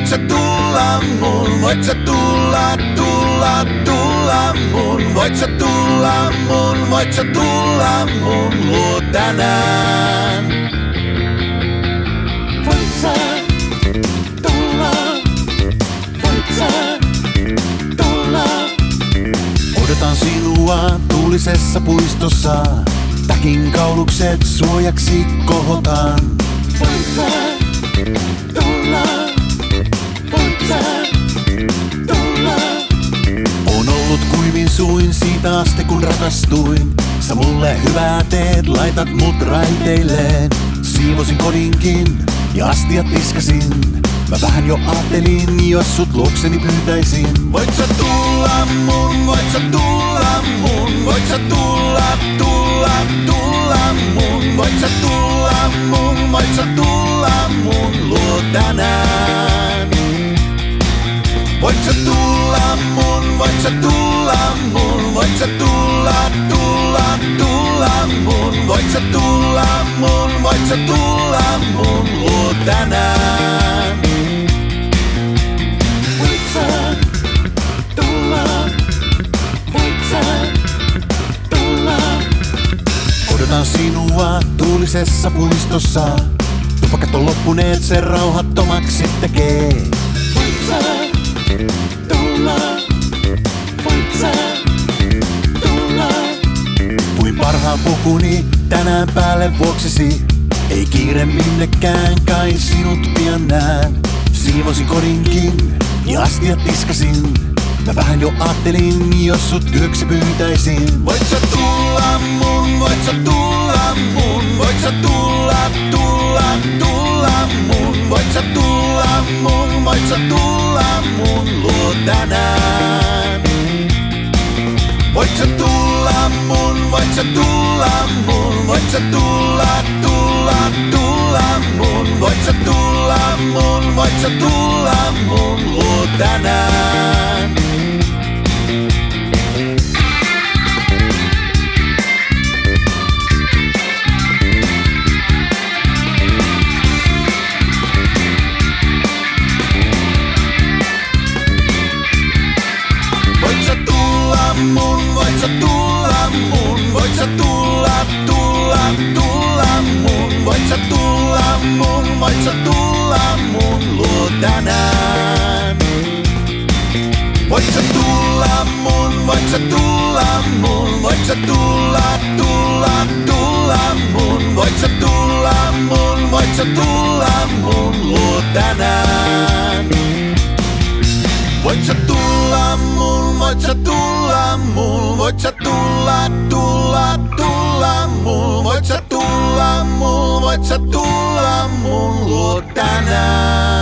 voit sä tulla mun, voit sä tulla, tulla, tulla mun, voit sä tulla mun, voit sä tulla mun luo tänään. Odotan sinua tuulisessa puistossa, takin kaulukset suojaksi kohotan. Voit sä tulla, rakastuin. Sä mulle hyvää teet, laitat mut raiteilleen. Siivosin kodinkin ja astiat tiskasin. Mä vähän jo ajattelin, jos sut luokseni pyytäisin. Voit sä tulla mun, voit sä tulla mun, voit sä tulla, tulla, tulla mun, voit sä tulla mun, voit sä tulla mun luo tänään. Voit sä tulla mun, voit sä tulla mun, voit sä tulla, tulla, tulla mun, voit sä tulla mun, voit sä tulla mun luo tänään. Voit sä tulla, voit sä tulla. Odotan sinua tuulisessa puistossa. Tupakat on loppuneet, se rauhattomaksi tekee. Voit sä tulla, pukuni tänään päälle vuoksesi. Ei kiire minnekään, kai sinut pian näen. Siivosin kodinkin ja astiat tiskasin. Mä vähän jo ajattelin, jos sut yöksi pyytäisin. Voit sä tulla mun, voit sä tulla mun, voit sä tulla, tulla, tulla mun, voit sä tulla mun, voit sä tulla mun, voit sä tulla mun, voit sä tulla, tulla, tulla mun, voit sä tulla tänään. Voit sä tulla mun, voit sä tulla mun, voit sä tulla, tulla, tulla mun. Voit sä tulla mun, voit sä tulla mun luo tänään. Voit sä tulla mun, voit sä tulla mun, voit sä tulla, tulla, tulla mun. Voit sä tulla mun, voit sä tulla mun luo tänään.